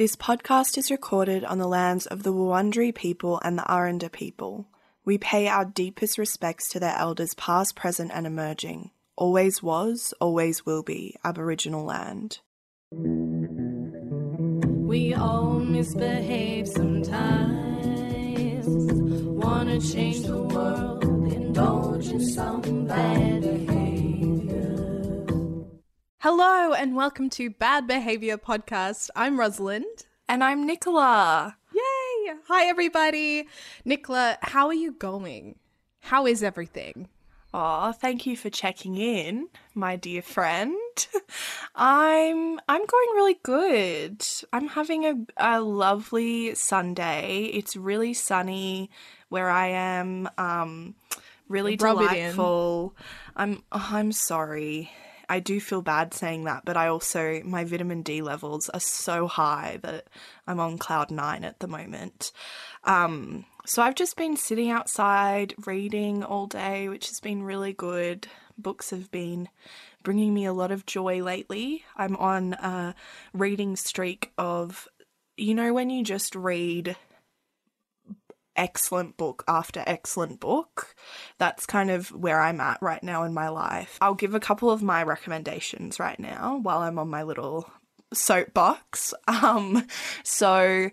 This podcast is recorded on the lands of the Wurundjeri people and the Aranda people. We pay our deepest respects to their elders, past, present, and emerging. Always was, always will be Aboriginal land. We all misbehave sometimes. Wanna change the world, indulge in some bad behavior. Hello and welcome to Bad Behavior Podcast. I'm Rosalind. And I'm Nicola. Yay! Hi everybody. Nicola, how are you going? How is everything? Aw, thank you for checking in, my dear friend. I'm I'm going really good. I'm having a, a lovely Sunday. It's really sunny where I am. Um, really Rub delightful. I'm oh, I'm sorry. I do feel bad saying that, but I also my vitamin D levels are so high that I'm on cloud nine at the moment. Um, so I've just been sitting outside reading all day, which has been really good. Books have been bringing me a lot of joy lately. I'm on a reading streak of, you know, when you just read excellent book after excellent book. That's kind of where I'm at right now in my life. I'll give a couple of my recommendations right now while I'm on my little soapbox. Um, so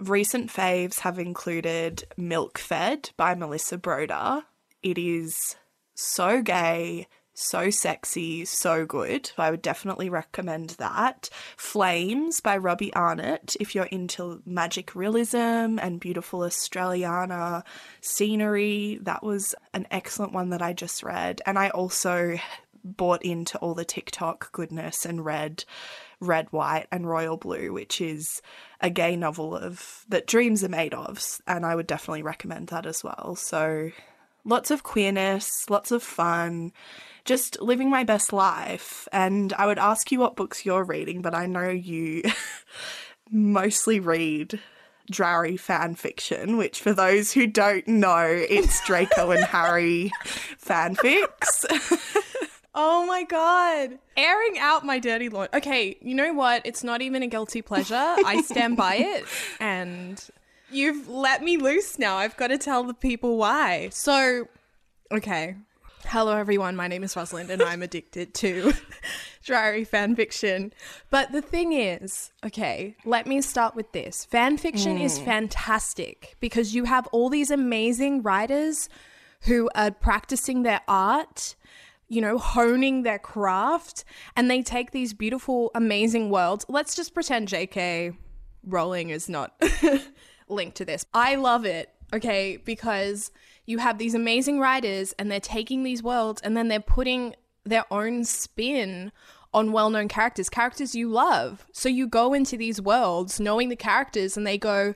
recent faves have included Milk Fed by Melissa Broder. It is so gay, so sexy, so good. I would definitely recommend that. Flames by Robbie Arnott, if you're into magic realism and beautiful Australiana scenery. That was an excellent one that I just read. And I also bought into all the TikTok goodness and read Red, White, and Royal Blue, which is a gay novel of that dreams are made of. And I would definitely recommend that as well. So lots of queerness, lots of fun, just living my best life. And I would ask you what books you're reading, but I know you mostly read Drarry fan fiction, which for those who don't know, it's Draco and Harry fanfics. Oh my god. Airing out my dirty laundry. Okay, you know what? It's not even a guilty pleasure. I stand by it and you've let me loose now. I've got to tell the people why. So, okay. Hello everyone, my name is Rosalind and I'm addicted to Drarry fanfiction. But the thing is, okay, let me start with this. Fanfiction is hmm. fantastic because you have all these amazing writers who are practicing their art you know, honing their craft and they take these beautiful, amazing worlds. Let's just pretend JK Rowling is not linked to this. I love it, okay, because you have these amazing writers and they're taking these worlds and then they're putting their own spin on well known characters, characters you love. So you go into these worlds knowing the characters and they go,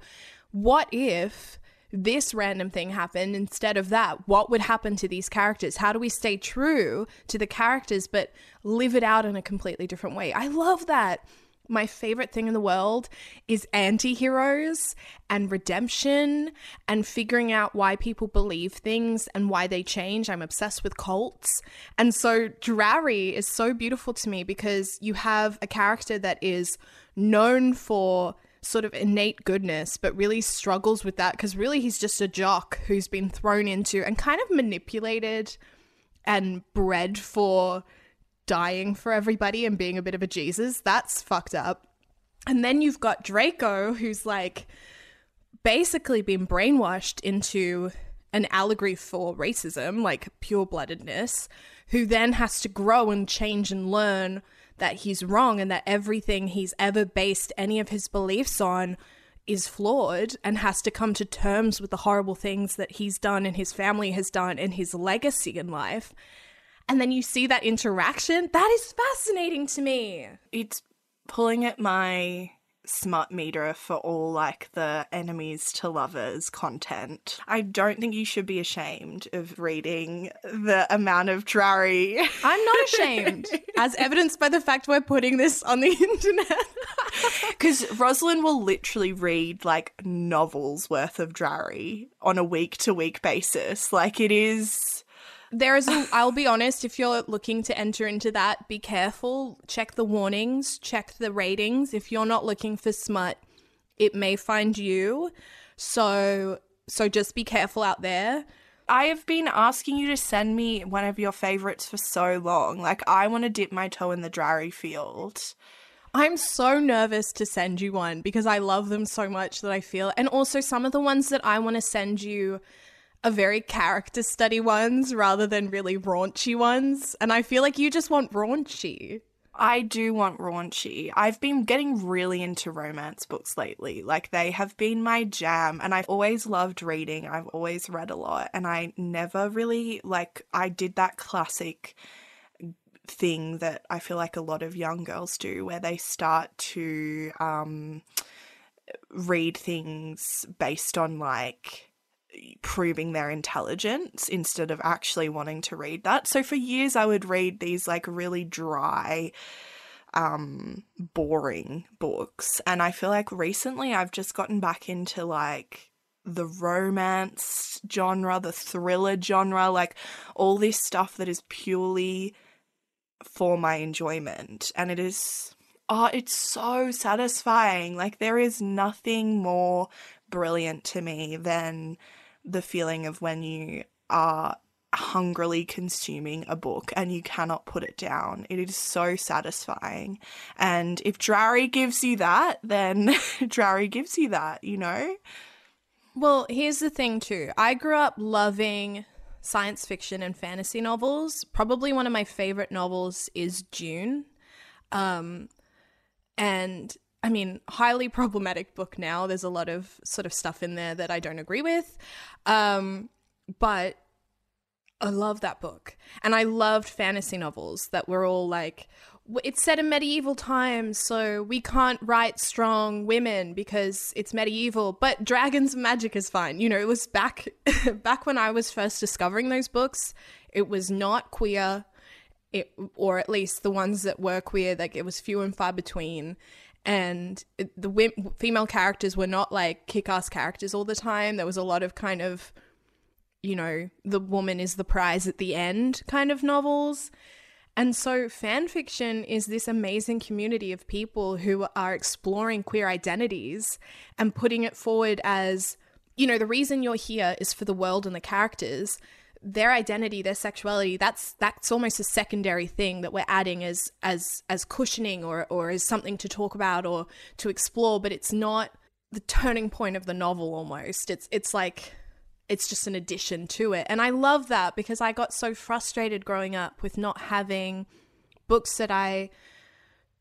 what if this random thing happened instead of that? What would happen to these characters? How do we stay true to the characters but live it out in a completely different way? I love that. My favorite thing in the world is anti heroes and redemption and figuring out why people believe things and why they change. I'm obsessed with cults. And so Drarry is so beautiful to me because you have a character that is known for sort of innate goodness, but really struggles with that because really he's just a jock who's been thrown into and kind of manipulated and bred for dying for everybody and being a bit of a Jesus. That's fucked up. And then you've got Draco, who's like basically been brainwashed into an allegory for racism, like pure bloodedness, who then has to grow and change and learn that he's wrong and that everything he's ever based any of his beliefs on is flawed and has to come to terms with the horrible things that he's done and his family has done and his legacy in life. And then you see that interaction. That is fascinating to me. it's pulling at my smut meter for all like the enemies to lovers content. I don't think you should be ashamed of reading the amount of Drarry. I'm not ashamed, as evidenced by the fact we're putting this on the internet. Because Rosalind will literally read like novels worth of Drarry on a week to week basis. Like it is There is a, I'll be honest, if you're looking to enter into that, be careful. Check the warnings, check the ratings. If you're not looking for smut, it may find you. So so just be careful out there. I have been asking you to send me one of your favorites for so long. Like, I want to dip my toe in the Drarry field. I'm so nervous to send you one because I love them so much that I feel. And also, some of the ones that I want to send you are very character study ones rather than really raunchy ones. And I feel like you just want raunchy. I do want raunchy. I've been getting really into romance books lately. Like, they have been my jam, and I've always loved reading. I've always read a lot, and I never really, like, I did that classic thing that I feel like a lot of young girls do where they start to um, read things based on, like, proving their intelligence instead of actually wanting to read that. So for years I would read these like really dry um boring books. And I feel like recently I've just gotten back into like the romance genre, the thriller genre, like all this stuff that is purely for my enjoyment. And it is oh it's so satisfying. Like there is nothing more brilliant to me than the feeling of when you are hungrily consuming a book and you cannot put it down. It is so satisfying. And if Drarry gives you that, then Drarry gives you that, you know? Well, here's the thing, too. I grew up loving science fiction and fantasy novels. Probably one of my favorite novels is Dune. Um, and I mean, highly problematic book now. There's a lot of sort of stuff in there that I don't agree with. Um, but I love that book. And I loved fantasy novels that were all like, it's set in medieval times, so we can't write strong women because it's medieval, but dragons and magic is fine. You know, it was back back when I was first discovering those books, it was not queer. It, or at least the ones that were queer, like it was few and far between and the female characters were not like kick-ass characters all the time. There was a lot of kind of you know the woman is the prize at the end kind of novels. And so fan fiction is this amazing community of people who are exploring queer identities and putting it forward as you know the reason you're here is for the world and the characters their identity, their sexuality, that's that's almost a secondary thing that we're adding as as as cushioning or or as something to talk about or to explore, but it's not the turning point of the novel almost. It's it's like it's just an addition to it. And I love that because I got so frustrated growing up with not having books that I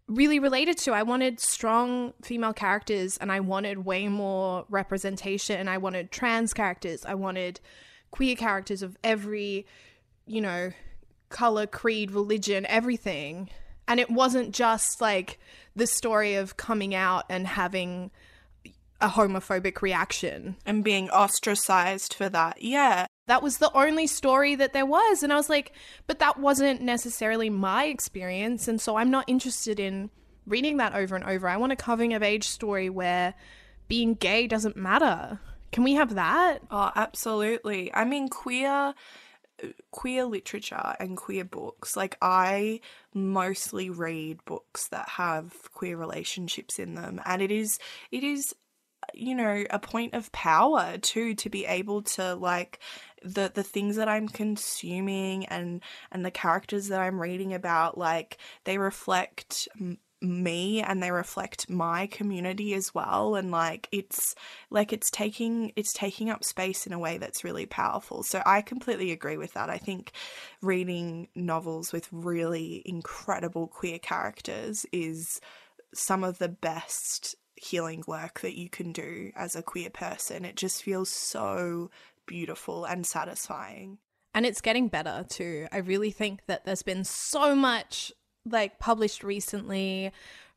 really related to. I wanted strong female characters and I wanted way more representation. and I wanted trans characters. I wanted queer characters of every, you know, color, creed, religion, everything. And it wasn't just like the story of coming out and having a homophobic reaction and being ostracized for that. Yeah. That was the only story that there was. And I was like, but that wasn't necessarily my experience. And so I'm not interested in reading that over and over. I want a coming of age story where being gay doesn't matter. Can we have that? Oh, absolutely. I mean, queer queer literature and queer books like i mostly read books that have queer relationships in them and it is it is you know a point of power too to be able to like the the things that i'm consuming and and the characters that i'm reading about like they reflect me and they reflect my community as well. And like it's like it's taking it's taking up space in a way that's really powerful. So i completely agree with that. I think reading novels with really incredible queer characters is some of the best healing work that you can do as a queer person. It just feels so beautiful and satisfying. And it's getting better too. I really think that there's been so much like published recently.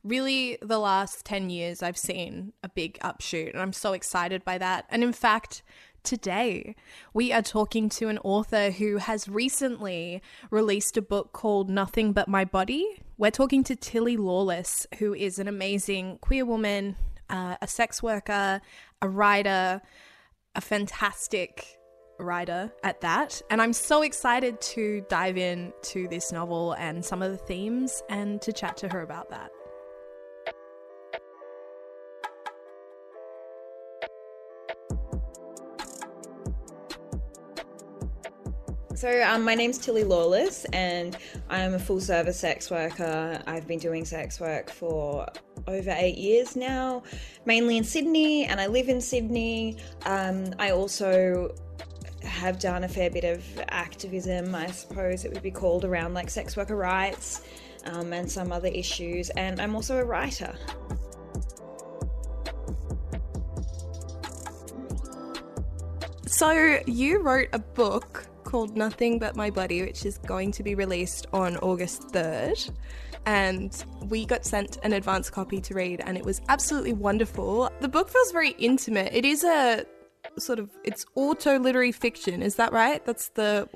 Really, the last 10 years, I've seen a big upshoot, and I'm so excited by that. And in fact, today we are talking to an author who has recently released a book called Nothing But My Body. We're talking to Tilly Lawless, who is an amazing queer woman, uh, a sex worker, a writer, a fantastic writer at that. And I'm so excited to dive in to this novel and some of the themes and to chat to her about that. So, um, my name's Tilly Lawless, and I'm a full service sex worker. I've been doing sex work for over eight years now, mainly in Sydney, and I live in Sydney. Um, I also have done a fair bit of activism, I suppose it would be called, around like sex worker rights um, and some other issues, and I'm also a writer. So, you wrote a book called Nothing But My Body, which is going to be released on August 3rd. And we got sent an advance copy to read, and it was absolutely wonderful. The book feels very intimate. It is a sort of it's auto literary fiction, is that right? That's the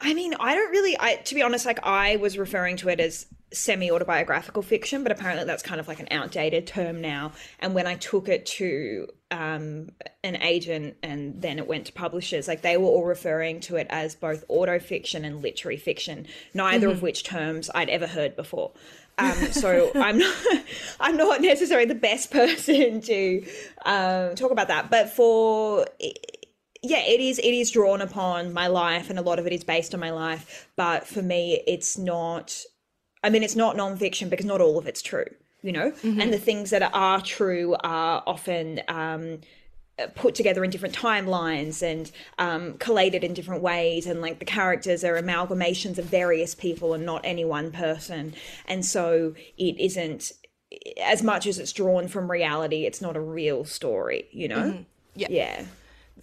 I mean, I don't really. I to be honest, like I was referring to it as semi autobiographical fiction, but apparently that's kind of like an outdated term now. And when I took it to um, an agent and then it went to publishers, like they were all referring to it as both auto fiction and literary fiction, neither of which terms I'd ever heard before. Um, so I'm not, I'm not necessarily the best person to um, talk about that, but for yeah, it is. It is drawn upon my life, and a lot of it is based on my life. But for me, it's not. I mean, it's not nonfiction because not all of it's true, you know. And the things that are true are often um, put together in different timelines and um, collated in different ways, and like the characters are amalgamations of various people and not any one person. And so it isn't as much as it's drawn from reality. It's not a real story, you know. Yeah. Yeah.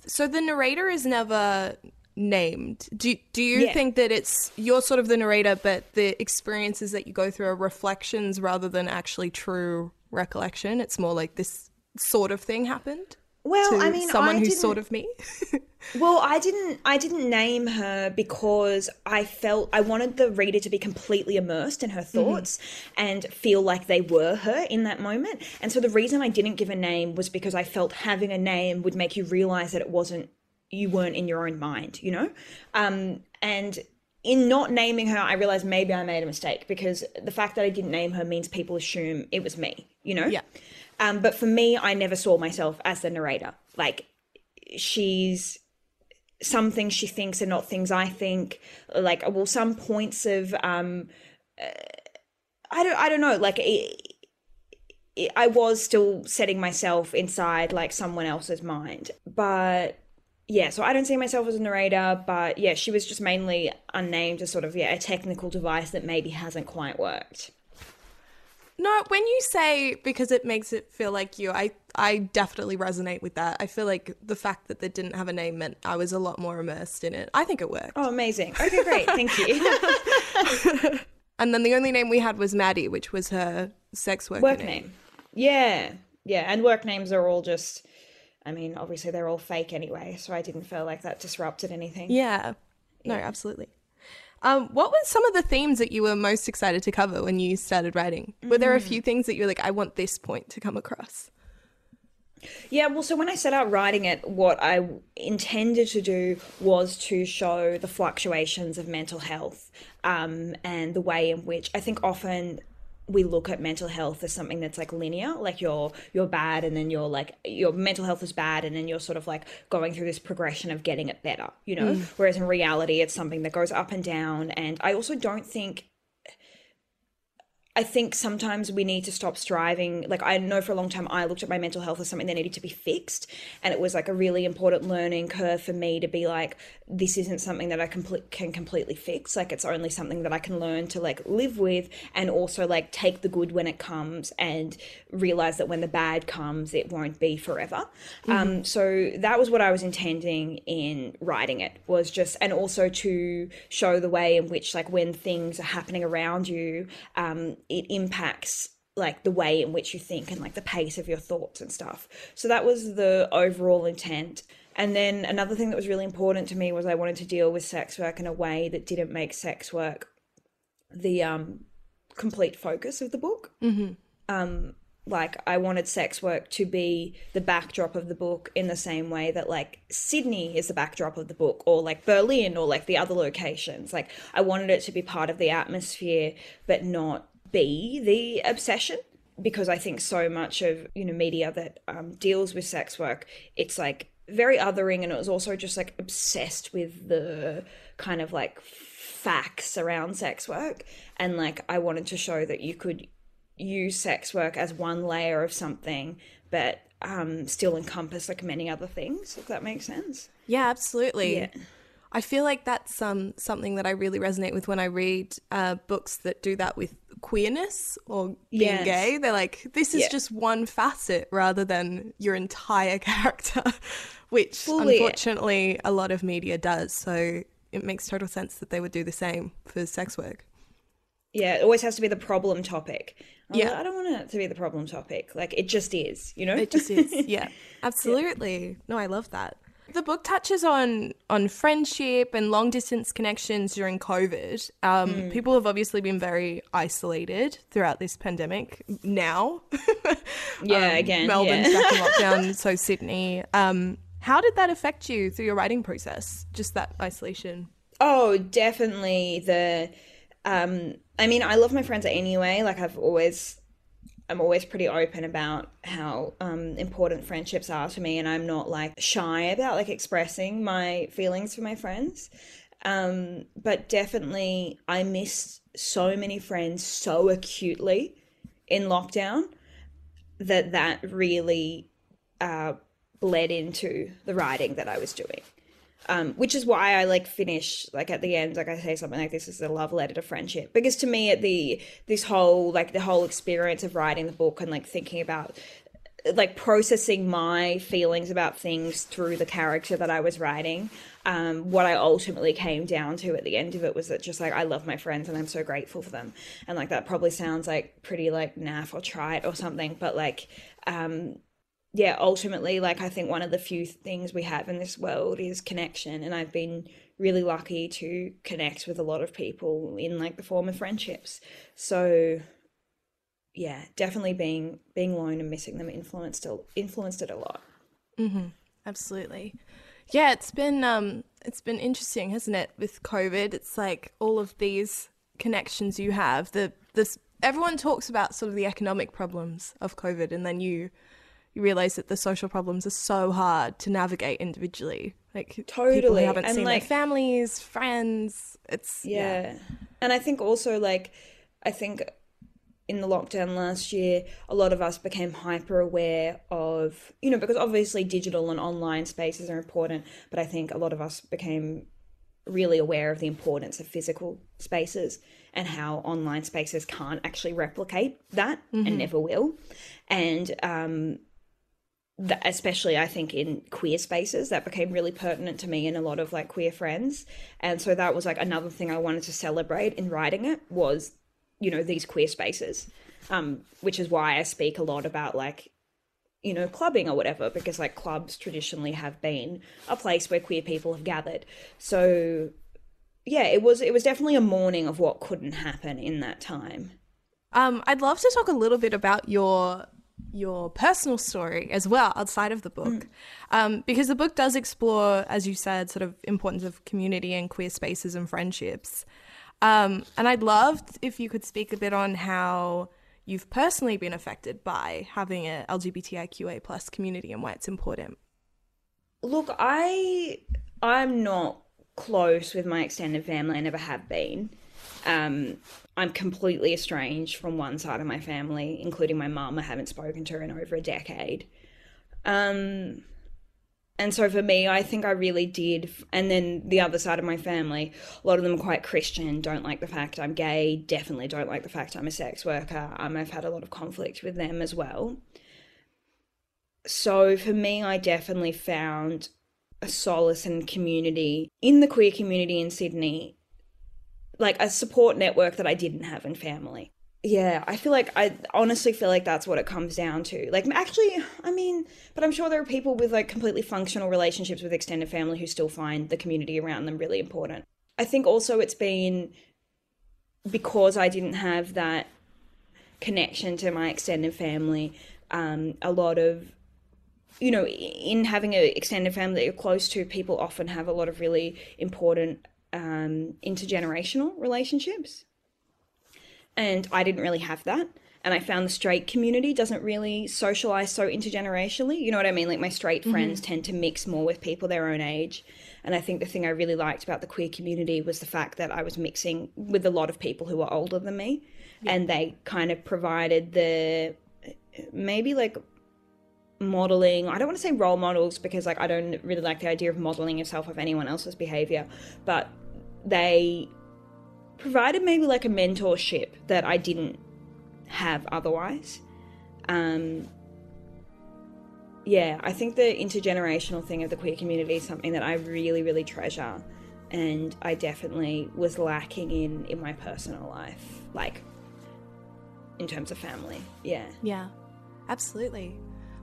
So the narrator is never named. Do do you Yeah. think that it's you're sort of the narrator, but the experiences that you go through are reflections rather than actually true recollection? It's more like this sort of thing happened. Well, I mean, someone I who's didn't- sort of me. Well, I didn't I didn't name her because I felt I wanted the reader to be completely immersed in her thoughts and feel like they were her in that moment. And so the reason I didn't give a name was because I felt having a name would make you realize that it wasn't you weren't in your own mind, you know? Um and in not naming her, I realized maybe I made a mistake because the fact that I didn't name her means people assume it was me, you know? Yeah. Um, but for me, I never saw myself as the narrator. Like, she's some things she thinks are not things I think. Like, well, some points of um, uh, I don't, I don't know. Like, it, it, I was still setting myself inside like someone else's mind, but yeah. So I don't see myself as a narrator, but yeah, she was just mainly unnamed as sort of yeah a technical device that maybe hasn't quite worked. No, when you say because it makes it feel like you, I I definitely resonate with that. I feel like the fact that they didn't have a name meant I was a lot more immersed in it. I think it worked. Oh, amazing. Okay, great. Thank you. And then the only name we had was Maddie, which was her sex worker work name. Yeah, yeah, and work names are all just. I mean, obviously they're all fake anyway, so I didn't feel like that disrupted anything. Yeah. No, absolutely. Um, what were some of the themes that you were most excited to cover when you started writing? Were there a few things that you were like, I want this point to come across? Yeah, well, so when I set out writing it, what I intended to do was to show the fluctuations of mental health um, and the way in which I think often we look at mental health as something that's like linear like you're you're bad and then you're like your mental health is bad and then you're sort of like going through this progression of getting it better you know? Mm. Whereas in reality it's something that goes up and down and i also don't think I think sometimes we need to stop striving. Like, I know for a long time I looked at my mental health as something that needed to be fixed. And it was like a really important learning curve for me to be like, this isn't something that I complete, can completely fix. Like, it's only something that I can learn to like live with and also like take the good when it comes and realize that when the bad comes, it won't be forever. Um, so that was what I was intending in writing it was just, and also to show the way in which like when things are happening around you, um, it impacts like the way in which you think and like the pace of your thoughts and stuff. So that was the overall intent. And then another thing that was really important to me was I wanted to deal with sex work in a way that didn't make sex work the um complete focus of the book. Um like I wanted sex work to be the backdrop of the book in the same way that like Sydney is the backdrop of the book or like Berlin or like the other locations. Like I wanted it to be part of the atmosphere but not be the obsession because I think so much of you know media that um, deals with sex work, it's like very othering, and it was also just like obsessed with the kind of like facts around sex work, and like I wanted to show that you could use sex work as one layer of something, but um, still encompass like many other things. If that makes sense. Yeah, absolutely. Yeah. I feel like that's um, something that I really resonate with when I read uh, books that do that with queerness or being Yes. gay. They're like, this is Yeah. just one facet rather than your entire character, which Fully. unfortunately a lot of media does. So it makes total sense that they would do the same for sex work. Yeah, it always has to be the problem topic. I'm Yeah. like, I don't want it to be the problem topic. Like it just is, you know. It just is. Yeah, absolutely. No, I love that. The book touches on on friendship and long distance connections during COVID. Um, People have obviously been very isolated throughout this pandemic. Now, yeah, again, Melbourne's yeah. back in lockdown, so Sydney. Um, how did that affect you through your writing process? Just that isolation. Oh, definitely the um I mean, I love my friends anyway. Like I've always I'm always pretty open about how um important friendships are to me and I'm not like shy about like expressing my feelings for my friends. Um but definitely I missed so many friends so acutely in lockdown that that really uh bled into the writing that I was doing um, which is why I like finish like at the end, like I say something like this is a love letter to friendship. Because to me, at the this whole like the whole experience of writing the book and like thinking about like processing my feelings about things through the character that I was writing. Um, what I ultimately came down to at the end of it was that just like I love my friends and I'm so grateful for them. And like that probably sounds like pretty like naff or trite or something, but like um, yeah, ultimately, like I think one of the few things we have in this world is connection, and I've been really lucky to connect with a lot of people in like the form of friendships. So, yeah, definitely being being alone and missing them influenced influenced it a lot. Absolutely. Yeah, it's been um it's been interesting, hasn't it, with COVID? It's like all of these connections you have. The this everyone talks about sort of the economic problems of COVID and then you you realize that the social problems are so hard to navigate individually. Like people who Totally, haven't and, seen like- their families, friends. It's yeah. Yeah. And I think also like I think in the lockdown last year, a lot of us became hyper aware of, you know, because obviously digital and online spaces are important, but I think a lot of us became really aware of the importance of physical spaces and how online spaces can't actually replicate that and never will. And um that especially I think in queer spaces that became really pertinent to me and a lot of like queer friends. And so that was like another thing I wanted to celebrate in writing it was, you know, these queer spaces. Um, which is why I speak a lot about like you know, clubbing or whatever, because like clubs traditionally have been a place where queer people have gathered. So yeah, it was it was definitely a mourning of what couldn't happen in that time. Um, I'd love to talk a little bit about your your personal story as well outside of the book, um, because the book does explore, as you said, sort of importance of community and queer spaces and friendships. Um, and I'd love if you could speak a bit on how you've personally been affected by having a LGBTIQA plus community and why it's important. Look, I I'm not close with my extended family. I never have been. Um, I'm completely estranged from one side of my family, including my mum. I haven't spoken to her in over a decade. Um, and so for me, I think I really did. And then the other side of my family, a lot of them are quite Christian, don't like the fact I'm gay, definitely don't like the fact I'm a sex worker. Um, I've had a lot of conflict with them as well. So for me, I definitely found a solace and community in the queer community in Sydney, like a support network that I didn't have in family. Yeah, I feel like I honestly feel like that's what it comes down to. Like, actually, I mean, but I'm sure there are people with like completely functional relationships with extended family who still find the community around them really important. I think also it's been because I didn't have that connection to my extended family, um, a lot of you know, in having an extended family that you're close to, people often have a lot of really important um, intergenerational relationships. And I didn't really have that. And I found the straight community doesn't really socialize so intergenerationally. You know what I mean? Like my straight friends tend to mix more with people their own age. And I think the thing I really liked about the queer community was the fact that I was mixing with a lot of people who were older than me. And they kind of provided the maybe like modeling i don't want to say role models because like i don't really like the idea of modeling yourself of anyone else's behavior but they provided maybe like a mentorship that i didn't have otherwise um yeah i think the intergenerational thing of the queer community is something that i really really treasure and i definitely was lacking in in my personal life like in terms of family yeah Yeah, absolutely.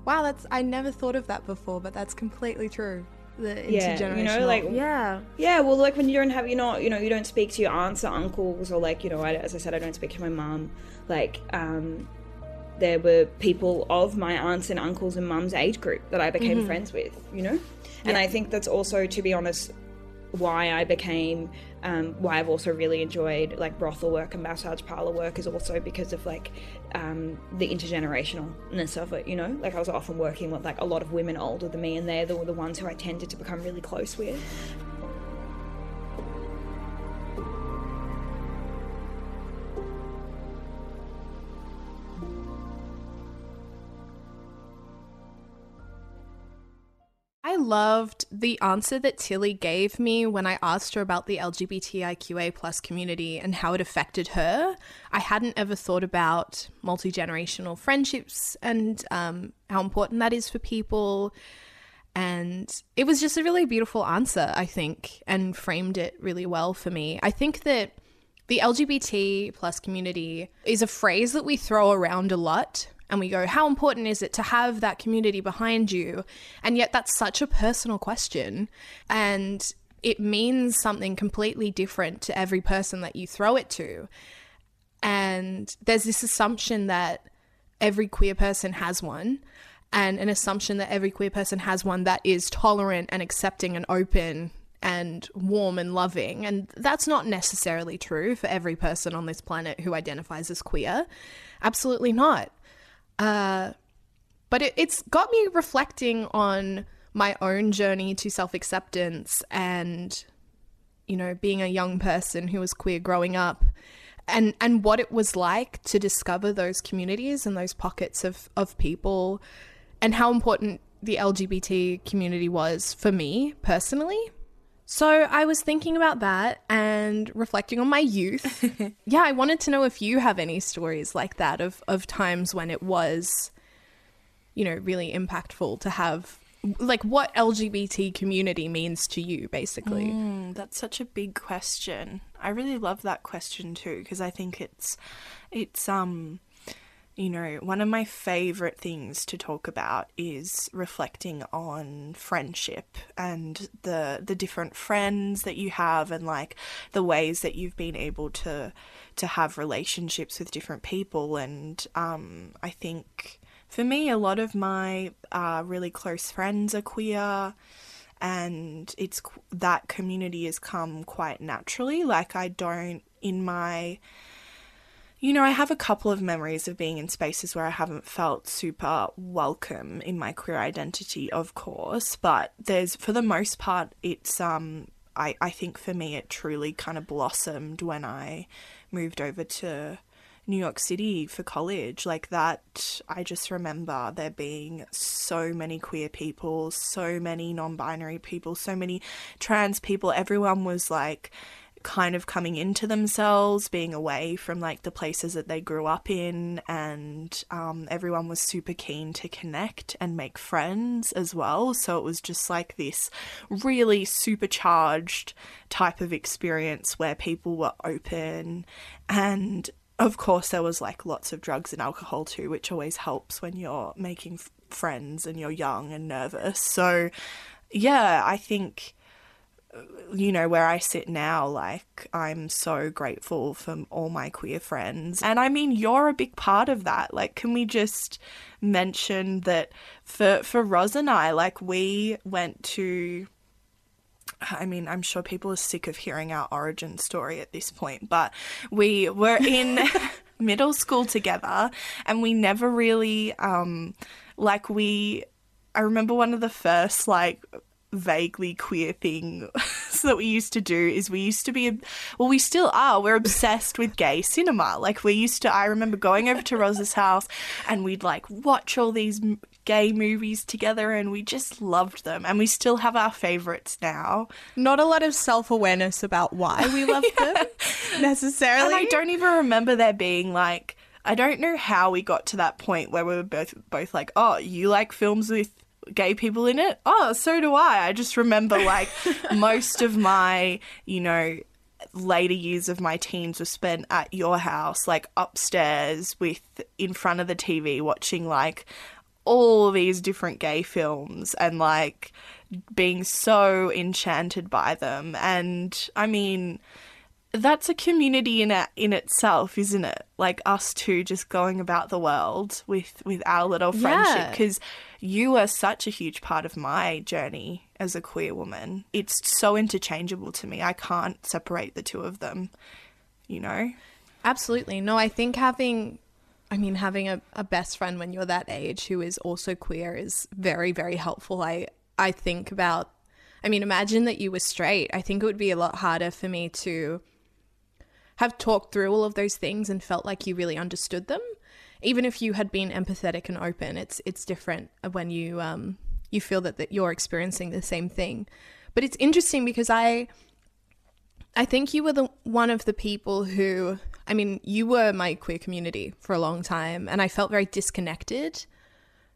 Wow, that's I never thought of that before, but that's completely true. The Yeah, you know, like Yeah. Yeah, well, like when you don't have, you know, you know, you don't speak to your aunts or uncles, or like, you know, I, as I said, I don't speak to my mum. Like, um, there were people of my aunts and uncles and mum's age group that I became friends with, you know, and I think that's also, to be honest, why I became, um, why I've also really enjoyed like brothel work and massage parlor work is also because of like um, the intergenerationalness of it. You know, like I was often working with like a lot of women older than me, and they're the, the ones who I tended to become really close with. Loved the answer that Tilly gave me when I asked her about the LGBTIQA plus community and how it affected her. I hadn't ever thought about multi generational friendships and um, how important that is for people. And it was just a really beautiful answer, I think, and framed it really well for me. I think that the LGBT plus community is a phrase that we throw around a lot and we go, how important is it to have that community behind you? And yet that's such a personal question. And it means something completely different to every person that you throw it to. And there's this assumption that every queer person has one, and an assumption that every queer person has one that is tolerant and accepting and open and warm and loving. And that's not necessarily true for every person on this planet who identifies as queer. Absolutely not. Uh, but it, it's got me reflecting on my own journey to self acceptance and, you know, being a young person who was queer growing up and, and what it was like to discover those communities and those pockets of, of people and how important the LGBT community was for me personally. So I was thinking about that and reflecting on my youth. yeah, I wanted to know if you have any stories like that of of times when it was you know, really impactful to have like what LGBT community means to you basically. Mm, that's such a big question. I really love that question too because I think it's it's um you know, one of my favorite things to talk about is reflecting on friendship and the the different friends that you have and like the ways that you've been able to to have relationships with different people. And um I think for me a lot of my uh, really close friends are queer and it's that community has come quite naturally. Like I don't in my you know, I have a couple of memories of being in spaces where I haven't felt super welcome in my queer identity, of course, but there's for the most part it's um I, I think for me it truly kind of blossomed when I moved over to New York City for college. Like that I just remember there being so many queer people, so many non-binary people, so many trans people. Everyone was like kind of coming into themselves, being away from like the places that they grew up in, and um, everyone was super keen to connect and make friends as well. So it was just like this really supercharged type of experience where people were open and of course there was like lots of drugs and alcohol too which always helps when you're making f- friends and you're young and nervous so yeah i think you know, where I sit now, like, I'm so grateful for all my queer friends. And I mean, you're a big part of that. Like, can we just mention that for, for Roz and I, like, we went to, I mean, I'm sure people are sick of hearing our origin story at this point, but we were in middle school together and we never really, um, like, we, I remember one of the first, like, vaguely queer thing that we used to do is we used to be well we still are. We're obsessed with gay cinema. Like we used to i remember going over to Roz's house and we'd like watch all these gay movies together and we just loved them. And we still have our favorites now. Not a lot of self awareness about why we love them necessarily. and i don't even remember there being like i don't know how we got to that point where we were both both like oh you like films with gay people in it oh so do i i just remember like most of my you know later years of my teens were spent at your house like upstairs with in front of the tv watching like all these different gay films and like being so enchanted by them and i mean that's a community in it, in itself, isn't it? Like us two just going about the world with with our little friendship Yeah. You are such a huge part of my journey as a queer woman. It's so interchangeable to me. I can't separate the two of them, you know? Absolutely. No, I think having, I mean, having a, a best friend when you're that age who is also queer is very, very helpful. I, I think about, I mean, imagine that you were straight. I think it would be a lot harder for me to have talked through all of those things and felt like you really understood them. Even if you had been empathetic and open, it's it's different when you um you feel that, that you're experiencing the same thing. But it's interesting because I I think you were the one of the people who I mean, you were my queer community for a long time and I felt very disconnected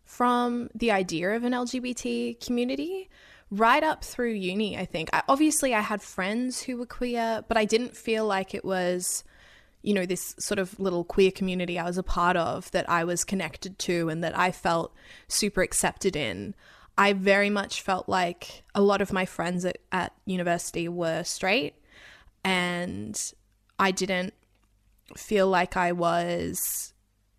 from the idea of an LGBT community right up through uni, I think. I, obviously I had friends who were queer, but I didn't feel like it was you know this sort of little queer community I was a part of that I was connected to and that I felt super accepted in. I very much felt like a lot of my friends at, at university were straight and I didn't feel like I was.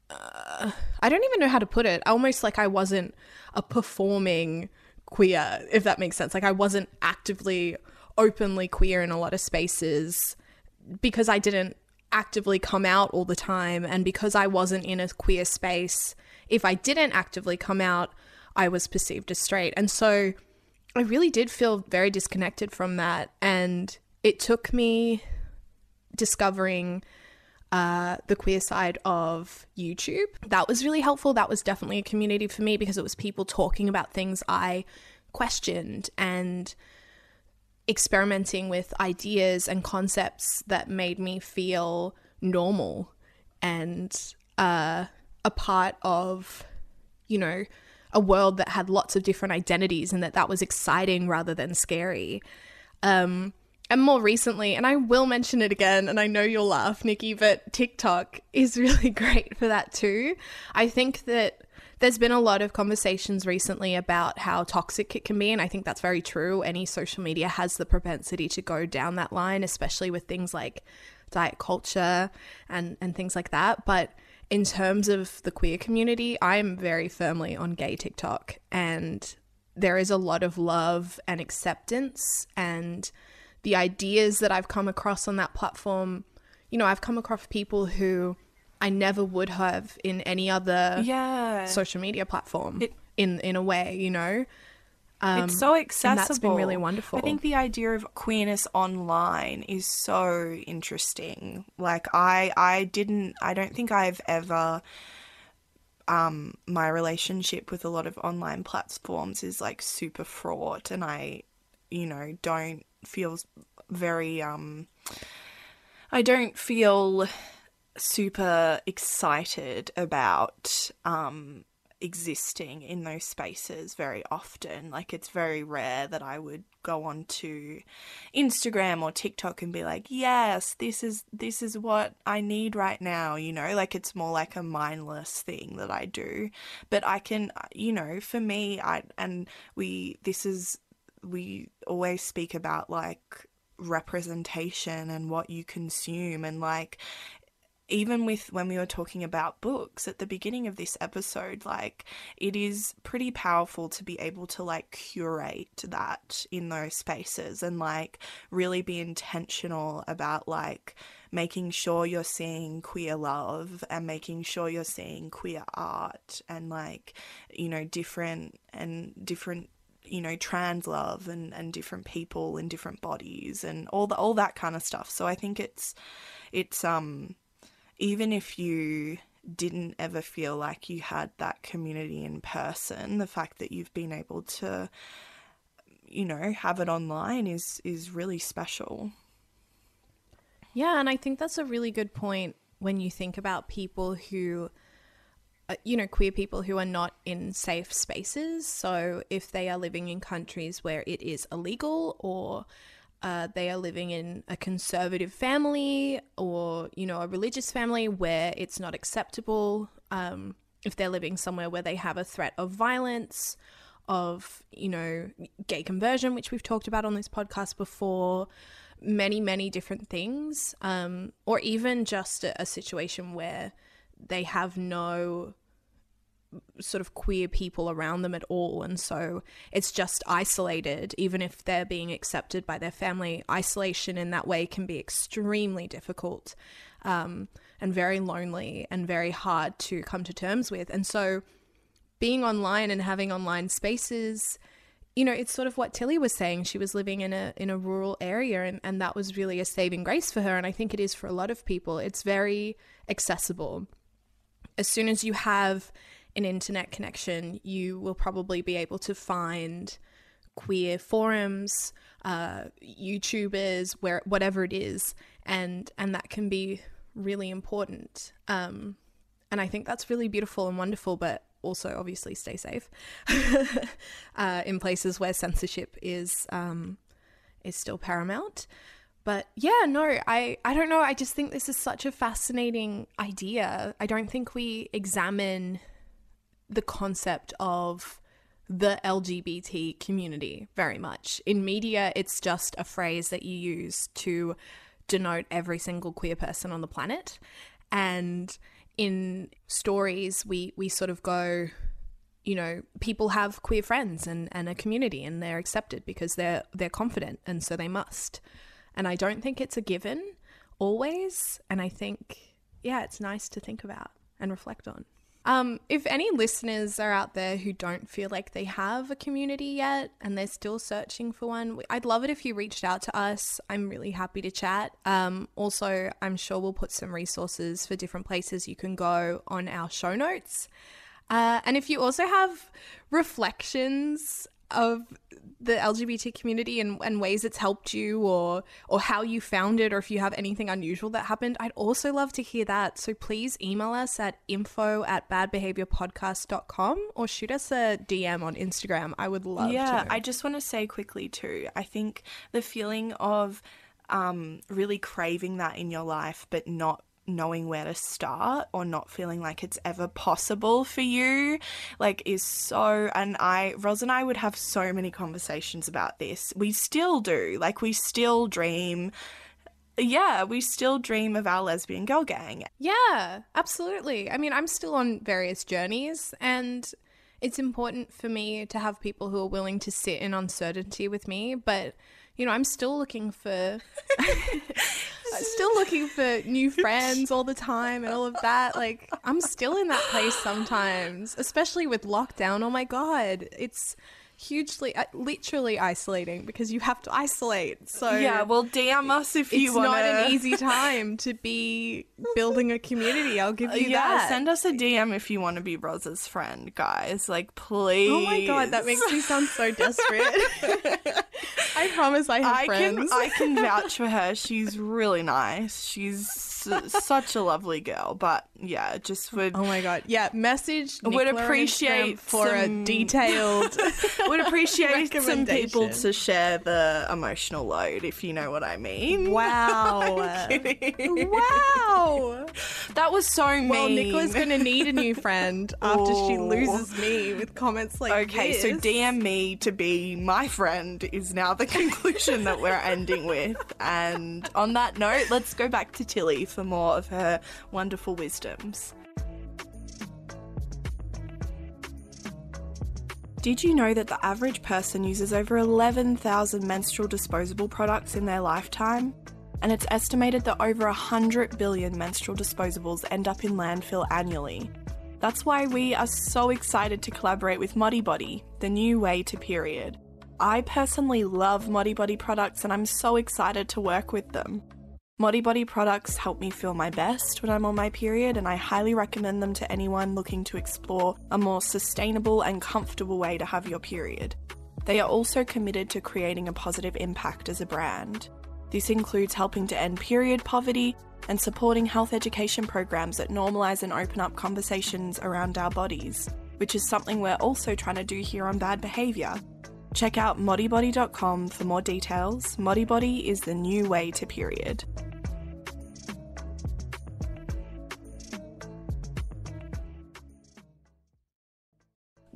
Uh, I don't even know how to put it. Almost like I wasn't a performing queer, if that makes sense. Like I wasn't actively, openly queer in a lot of spaces because I didn't actively come out all the time and because I wasn't in a queer space, if I didn't actively come out, I was perceived as straight. And so I really did feel very disconnected from that. And it took me discovering uh, the queer side of YouTube. That was really helpful. That was definitely a community for me because it was people talking about things I questioned and experimenting with ideas and concepts that made me feel normal and uh, a part of, you know, a world that had lots of different identities and that that was exciting rather than scary. Um, and more recently, and I will mention it again, and I know you'll laugh, Nikki, but TikTok is really great for that too. I think that there's been a lot of conversations recently about how toxic it can be, and I think that's very true. Any social media has the propensity to go down that line, especially with things like diet culture and, and things like that. But in terms of the queer community, I am very firmly on gay TikTok, and there is a lot of love and acceptance and the ideas that I've come across on that platform, you know, I've come across people who I never would have in any other Yeah. social media platform It- in in a way, you know. Um, it's so accessible. that's been really wonderful. I think the idea of queerness online is so interesting. Like I I didn't I don't think I've ever um my relationship with a lot of online platforms is like super fraught and I you know don't feel very um I don't feel super excited about um existing in those spaces very often. Like it's very rare that I would go on to Instagram or TikTok and be like, "Yes, this is this is what I need right now," you know? Like it's more like a mindless thing that I do. But I can, you know, for me, I and we this is we always speak about like representation and what you consume and like even with when we were talking about books at the beginning of this episode, like it is pretty powerful to be able to like curate that in those spaces and like really be intentional about like making sure you're seeing queer love and making sure you're seeing queer art and like, you know, different and different you know trans love and and different people and different bodies and all the all that kind of stuff. So i think it's it's um even if you didn't ever feel like you had that community in person, the fact that you've been able to, you know, have it online is is really special. Yeah, and I think that's a really good point when you think about people who, uh, you know, queer people who are not in safe spaces. So if they are living in countries where it is illegal or uh, they are living in a conservative family or you know a religious family where it's not acceptable um, if they're living somewhere where they have a threat of violence of you know gay conversion which we've talked about on this podcast before many many different things um, or even just a, a situation where they have no sort of queer people around them at all. And so it's just isolated, even if they're being accepted by their family. Isolation in that way can be extremely difficult um, and very lonely and very hard to come to terms with. And so being online and having online spaces. You know, it's sort of what Tilly was saying. She was living in a in a rural area and, and that was really a saving grace for her. And I think it is for a lot of people. It's very accessible. As soon as you have an internet connection, you will probably be able to find queer forums, uh, YouTubers, where whatever it is, and and that can be really important. Um, and I think that's really beautiful and wonderful, but also obviously stay safe uh, in places where censorship is um, is still paramount. But yeah, no, I, I don't know. I just think this is such a fascinating idea. I don't think we examine the concept of the LGBT community very much. In media, it's just a phrase that you use to denote every single queer person on the planet. And in stories, we, we sort of go, you know, people have queer friends and, and a community and they're accepted because they're they're confident and so they must. And I don't think it's a given always. And I think, yeah, it's nice to think about and reflect on. Um, if any listeners are out there who don't feel like they have a community yet and they're still searching for one, I'd love it if you reached out to us. I'm really happy to chat. Um, also, I'm sure we'll put some resources for different places you can go on our show notes. Uh, and if you also have reflections of the LGBT community and, and ways it's helped you or or how you found it or if you have anything unusual that happened, I'd also love to hear that. So please email us at info at badbehaviorpodcast.com or shoot us a DM on Instagram. I would love yeah, to. I just want to say quickly too, I think the feeling of um, really craving that in your life but not knowing where to start or not feeling like it's ever possible for you like is so and I Roz and I would have so many conversations about this. We still do. Like we still dream yeah, we still dream of our lesbian girl gang. Yeah, absolutely. I mean, I'm still on various journeys and it's important for me to have people who are willing to sit in uncertainty with me, but you know, I'm still looking for still looking for new friends all the time and all of that. Like I'm still in that place sometimes, especially with lockdown. Oh my god, it's hugely uh, literally isolating because you have to isolate. So Yeah, well DM us if you want. it's not an easy time to be building a community. I'll give you yeah, that. send us a DM if you want to be Roz's friend, guys. Like, please. Oh my god, that makes me sound so desperate. I promise I have I friends. can I can vouch for her. She's really nice. She's s- such a lovely girl. But yeah, just would Oh my god. Yeah, message Would Nicola on appreciate for some- a detailed would appreciate some people to share the emotional load, if you know what I mean. Wow. wow. That was so mean. Well, Nicola's going to need a new friend after she loses me with comments like Okay, so. DM me to be my friend is now the conclusion that we're ending with. And on that note, let's go back to Tilly for more of her wonderful wisdoms. Did you know that the average person uses over 11,000 menstrual disposable products in their lifetime? And it's estimated that over 100 billion menstrual disposables end up in landfill annually. That's why we are so excited to collaborate with Modibodi, the new way to period. I personally love Modibodi products and I'm so excited to work with them. Modibodi products help me feel my best when I'm on my period, and I highly recommend them to anyone looking to explore a more sustainable and comfortable way to have your period. They are also committed to creating a positive impact as a brand. This includes helping to end period poverty and supporting health education programs that normalise and open up conversations around our bodies, which is something we're also trying to do here on Bad Behaviour. Check out modibodi.com for more details. Modibodi is the new way to period.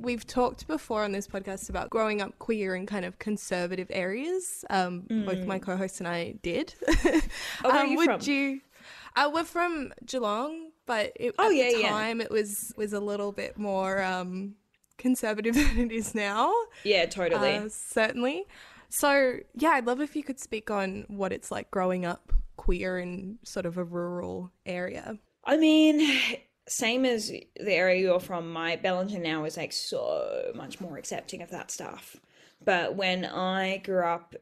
We've talked before on this podcast about growing up queer in kind of conservative areas. Um, Both my co-hosts and I did. Mm. Oh, where are um, you would from? you? Uh, we're from Geelong, but it, Oh, at yeah, the yeah. time it was was a little bit more um, conservative than it is now. Yeah, totally. Uh, certainly. So yeah, I'd love if you could speak on what it's like growing up queer in sort of a rural area. I mean, same as the area you're from, my Bellingen now is like so much more accepting of that stuff. But when I grew up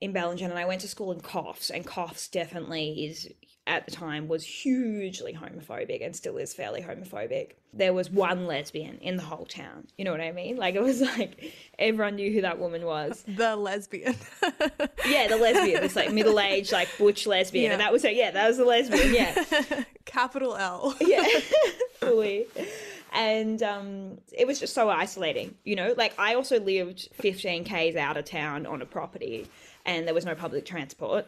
in Bellingen and I went to school in Coffs, and Coffs definitely is at the time was hugely homophobic and still is fairly homophobic. There was one lesbian in the whole town. You know what I mean? Like it was like everyone knew who that woman was. The lesbian. Yeah, the lesbian, this like middle aged, like butch lesbian. Yeah. And that was her yeah, that was the lesbian, yeah. Capital L. yeah fully and um it was just so isolating you know like i also lived 15 k's out of town on a property and there was no public transport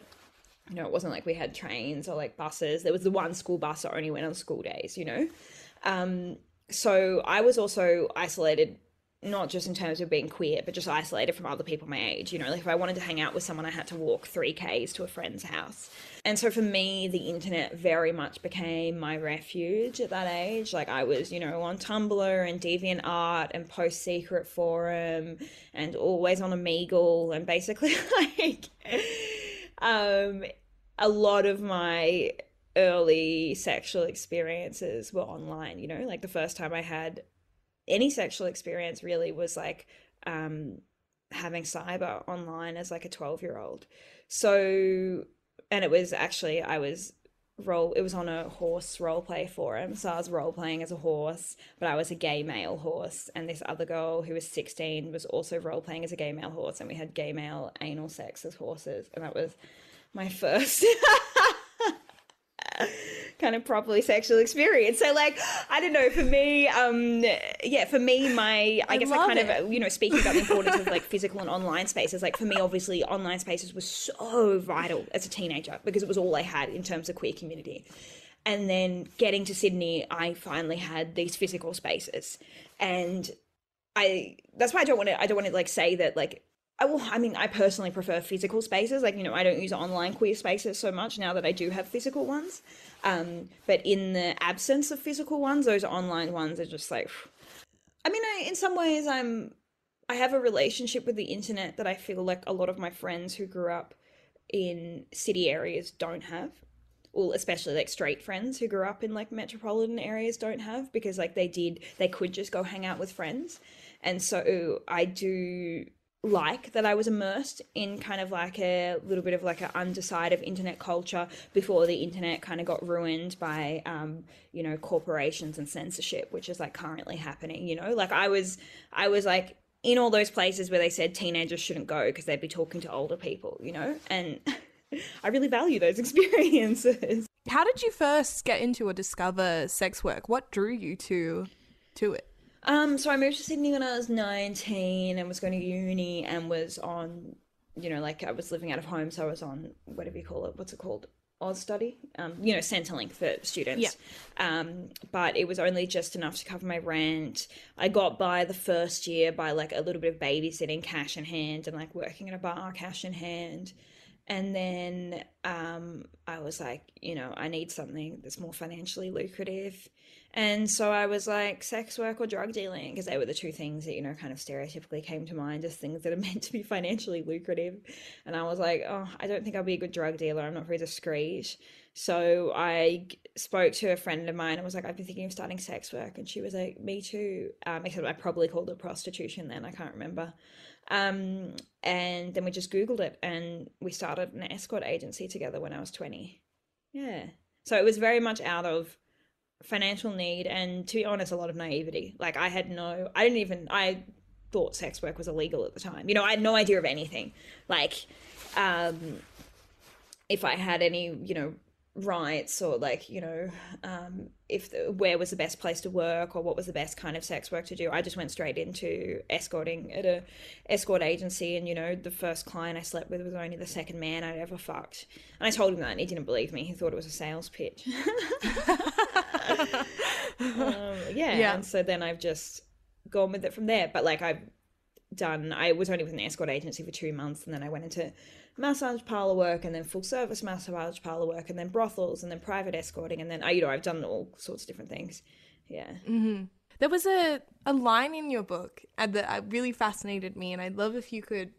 you know it wasn't like we had trains or like buses there was the one school bus that only went on school days you know um so i was also isolated not just in terms of being queer, but just isolated from other people my age. You know, like if I wanted to hang out with someone, I had to walk three Ks to a friend's house. And so for me, the internet very much became my refuge at that age. Like I was, you know, on Tumblr and DeviantArt and PostSecret Forum and always on Omegle and basically like um a lot of my early sexual experiences were online, you know, like the first time I had any sexual experience really was like um having cyber online as like a 12 year old so and it was actually i was role it was on a horse role play forum so i was role playing as a horse but i was a gay male horse and this other girl who was 16 was also role playing as a gay male horse and we had gay male anal sex as horses and that was my first kind of properly sexual experience. So like I don't know, for me, um yeah, for me my I, I guess I kind it. of you know, speaking about the importance of like physical and online spaces, like for me obviously online spaces were so vital as a teenager because it was all I had in terms of queer community. And then getting to Sydney, I finally had these physical spaces. And I that's why I don't want to I don't want to like say that like I will I mean I personally prefer physical spaces. Like you know I don't use online queer spaces so much now that I do have physical ones. Um but in the absence of physical ones those online ones are just like I mean I, in some ways I'm I have a relationship with the internet that I feel like a lot of my friends who grew up in city areas don't have. Well especially like straight friends who grew up in like metropolitan areas don't have because like they did they could just go hang out with friends. And so i do like that i was immersed in kind of like a little bit of like an underside of internet culture before the internet kind of got ruined by um you know corporations and censorship which is like currently happening you know like i was i was like in all those places where they said teenagers shouldn't go because they'd be talking to older people you know and I really value those experiences. How did you first get into or discover sex work? What drew you to to it? Um, so I moved to Sydney when I was 19 and was going to uni and was on, you know, like I was living out of home, so I was on whatever you call it. What's it called? Austudy, um, you know, Centrelink for students. Um, but it was only just enough to cover my rent. I got by the first year by like a little bit of babysitting, cash in hand, and like working in a bar, cash in hand. And then um, I was like, you know, I need something that's more financially lucrative. And so I was like, sex work or drug dealing, because they were the two things that, you know, kind of stereotypically came to mind as things that are meant to be financially lucrative. And I was like, oh, I don't think I'll be a good drug dealer. I'm not very discreet. So I spoke to a friend of mine and was like, I've been thinking of starting sex work. And she was like, me too. Um, except I probably called it prostitution then. I can't remember. Um, and then we just Googled it and we started an escort agency together when I was 20. Yeah. So it was very much out of financial need and to be honest a lot of naivety like i had no i didn't even i thought sex work was illegal at the time you know i had no idea of anything like um if i had any you know rights or like you know um if the, where was the best place to work or what was the best kind of sex work to do i just went straight into escorting at a escort agency and you know the first client i slept with was only the second man i'd ever fucked and i told him that and he didn't believe me he thought it was a sales pitch um, yeah, Yeah. and so then I've just gone with it from there. But like I've done, I was only with an escort agency for two months, and then I went into massage parlor work, and then full service massage parlor work, and then brothels, and then private escorting, and then I, you know, I've done all sorts of different things. Yeah. There was a, a line in your book that uh, really fascinated me, and I'd love if you could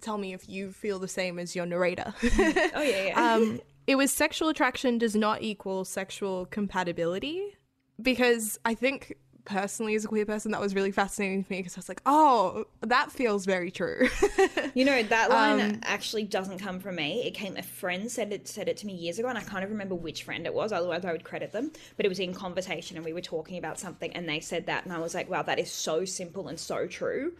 tell me if you feel the same as your narrator. Oh yeah, yeah. um, it was sexual attraction does not equal sexual compatibility because I think personally as a queer person that was really fascinating to me because I was like, oh, that feels very true. You know that line Um, actually doesn't come from me. It came. A friend said it said it to me years ago, and I can't even remember which friend it was. Otherwise, I would credit them. But it was in conversation, and we were talking about something, and they said that, and I was like, "Wow, that is so simple and so true."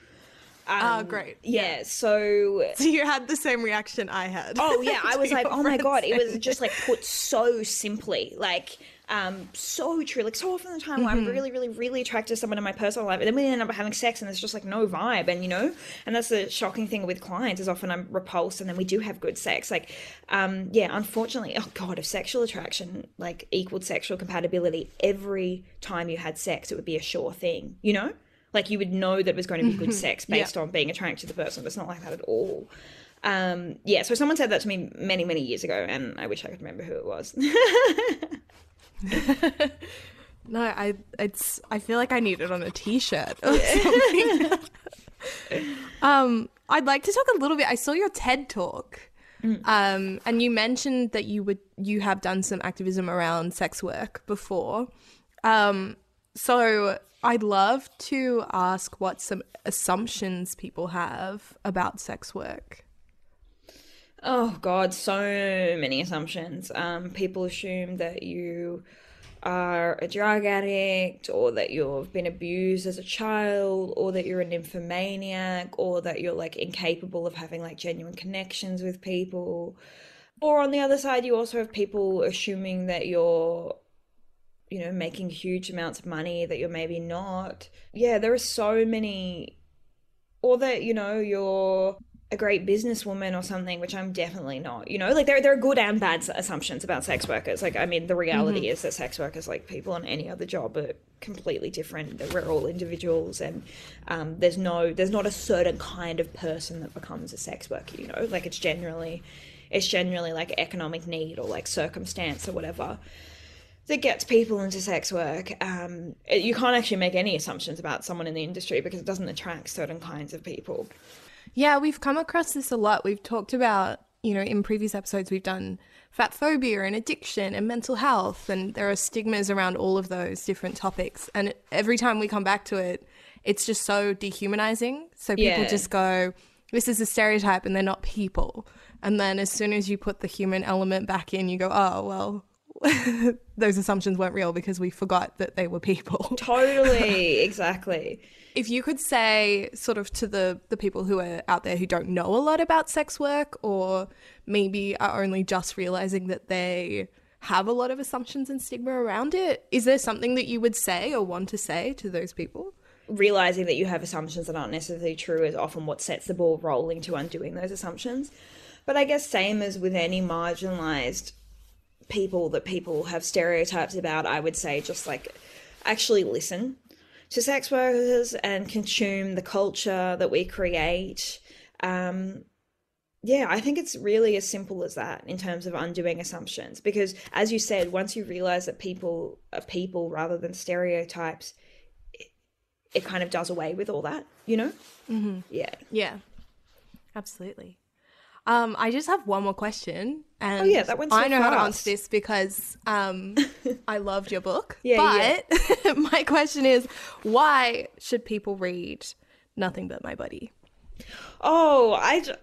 Ah, great. Yeah. So. So you had the same reaction I had. Oh yeah, I was like, "Oh my god!" It was just like put so simply, like. Um, so true. Like so often the time, where I'm really, really, really attracted to someone in my personal life, and then we end up having sex, and there's just like no vibe, and you know, and that's the shocking thing with clients is often I'm repulsed, and then we do have good sex. Like, um, yeah, unfortunately, oh god, if sexual attraction like equaled sexual compatibility, every time you had sex, it would be a sure thing, you know. Like you would know that it was going to be good sex based on being attracted to the person, but it's not like that at all. Um, yeah, so someone said that to me many, many years ago, and I wish I could remember who it was. No, I it's I feel like I need it on a t-shirt or something. um, I'd like to talk a little bit. I saw your TED talk. Um, and you mentioned that you would you have done some activism around sex work before. Um, so I'd love to ask what some assumptions people have about sex work. Oh God, so many assumptions. Um, people assume that you are a drug addict, or that you've been abused as a child, or that you're a nymphomaniac, or that you're like incapable of having like genuine connections with people. Or on the other side, you also have people assuming that you're you know, making huge amounts of money that you're maybe not. Yeah, there are so many, or that, you know, you're a great businesswoman or something, which I'm definitely not. You know, like there, there are good and bad assumptions about sex workers. Like, I mean, the reality is that sex workers, like people on any other job, are completely different. That We're all individuals, and um, there's no, there's not a certain kind of person that becomes a sex worker. You know, like it's generally, it's generally like economic need or like circumstance or whatever that gets people into sex work. Um, you can't actually make any assumptions about someone in the industry because it doesn't attract certain kinds of people. Yeah, we've come across this a lot. We've talked about, you know, in previous episodes, we've done fat phobia and addiction and mental health, and there are stigmas around all of those different topics. And every time we come back to it, it's just so dehumanizing. So people Yeah. just go, this is a stereotype and they're not people. And then as soon as you put the human element back in, you go, oh, well, those assumptions weren't real because we forgot that they were people. Totally, exactly. if you could say sort of to the the people who are out there who don't know a lot about sex work or maybe are only just realizing that they have a lot of assumptions and stigma around it. Is there something that you would say or want to say to those people? realizing that you have assumptions that aren't necessarily true is often what sets the ball rolling to undoing those assumptions. But I guess same as with any marginalized people that people have stereotypes about, I would say just like actually listen to sex workers and consume the culture that we create. Um, yeah, I think it's really as simple as that in terms of undoing assumptions. Because as you said, once you realize that people are people rather than stereotypes, it kind of does away with all that, you know? Mm-hmm. Yeah. Yeah, absolutely. Um, I just have one more question, and Oh, yeah, that went so I know how to answer this because um, I loved your book. Yeah, but my question is, why should people read Nothing But My Body? Oh, I, j-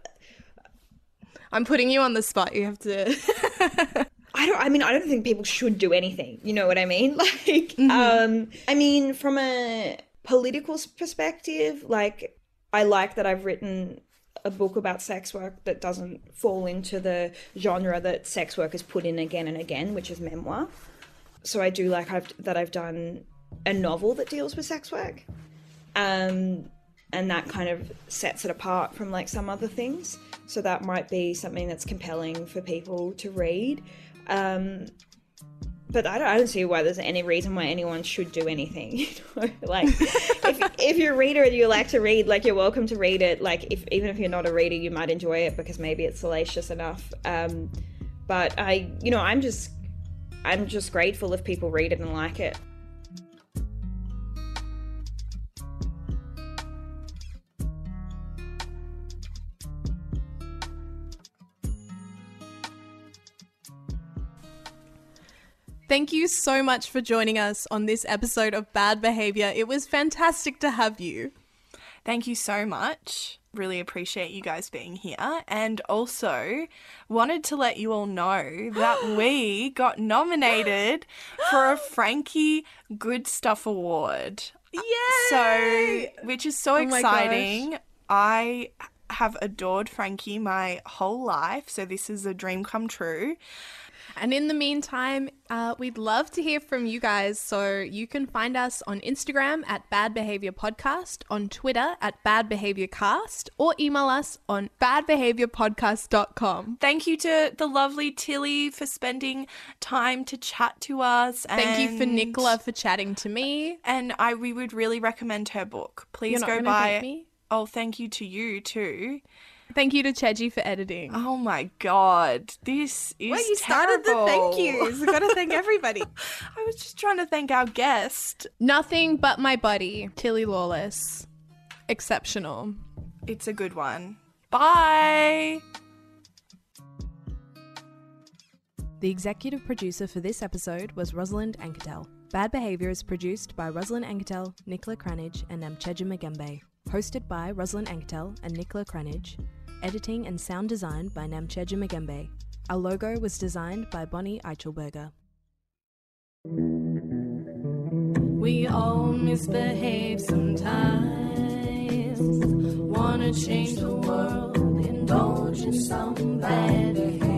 I'm putting you on the spot. You have to. I don't. I mean, I don't think people should do anything. You know what I mean? Like, um, I mean, from a political perspective, like, I like that I've written a book about sex work that doesn't fall into the genre that sex work is put in again and again, which is memoir. So I do like I've, that I've done a novel that deals with sex work. um, and that kind of sets it apart from like some other things. So that might be something that's compelling for people to read. Um, but I don't, I don't see why there's any reason why anyone should do anything. You know? like, if, if you're a reader and you like to read, like you're welcome to read it. Like, if even if you're not a reader, you might enjoy it because maybe it's salacious enough. Um, but I, you know, I'm just, I'm just grateful if people read it and like it. Thank you so much for joining us on this episode of Bad Behavior. It was fantastic to have you. Thank you so much. Really appreciate you guys being here. And also wanted to let you all know that we got nominated for a Frankie Good Stuff Award. Yay! So, which is so Oh exciting. I have adored Frankie my whole life. So, this is a dream come true. And in the meantime, uh, we'd love to hear from you guys. So you can find us on Instagram at Bad Behavior Podcast, on Twitter at Bad Behavior Cast, or email us on badbehaviorpodcast.com. Thank you to the lovely Tilly for spending time to chat to us. Thank you for Nicola for chatting to me. And I we would really recommend her book. Please go buy? Oh, thank you to you too. Thank you to Cheji for editing. Oh my god, this is Well, you started the thank yous. We've got to thank everybody. I was just trying to thank our guest. Nothing But My Body, Tilly Lawless. Exceptional. It's a good one. Bye. The executive producer for this episode was Rosalind Anketel. Bad Behavior is produced by Rosalind Anketel, Nicola Cranage, and Namcheja Magembe. Hosted by Rosalind Anketel and Nicola Cranage. Editing and sound design by Namcheja Magembe. Our logo was designed by Bonnie Eichelberger. We all misbehave sometimes. Wanna change the world, indulge in some bad behavior.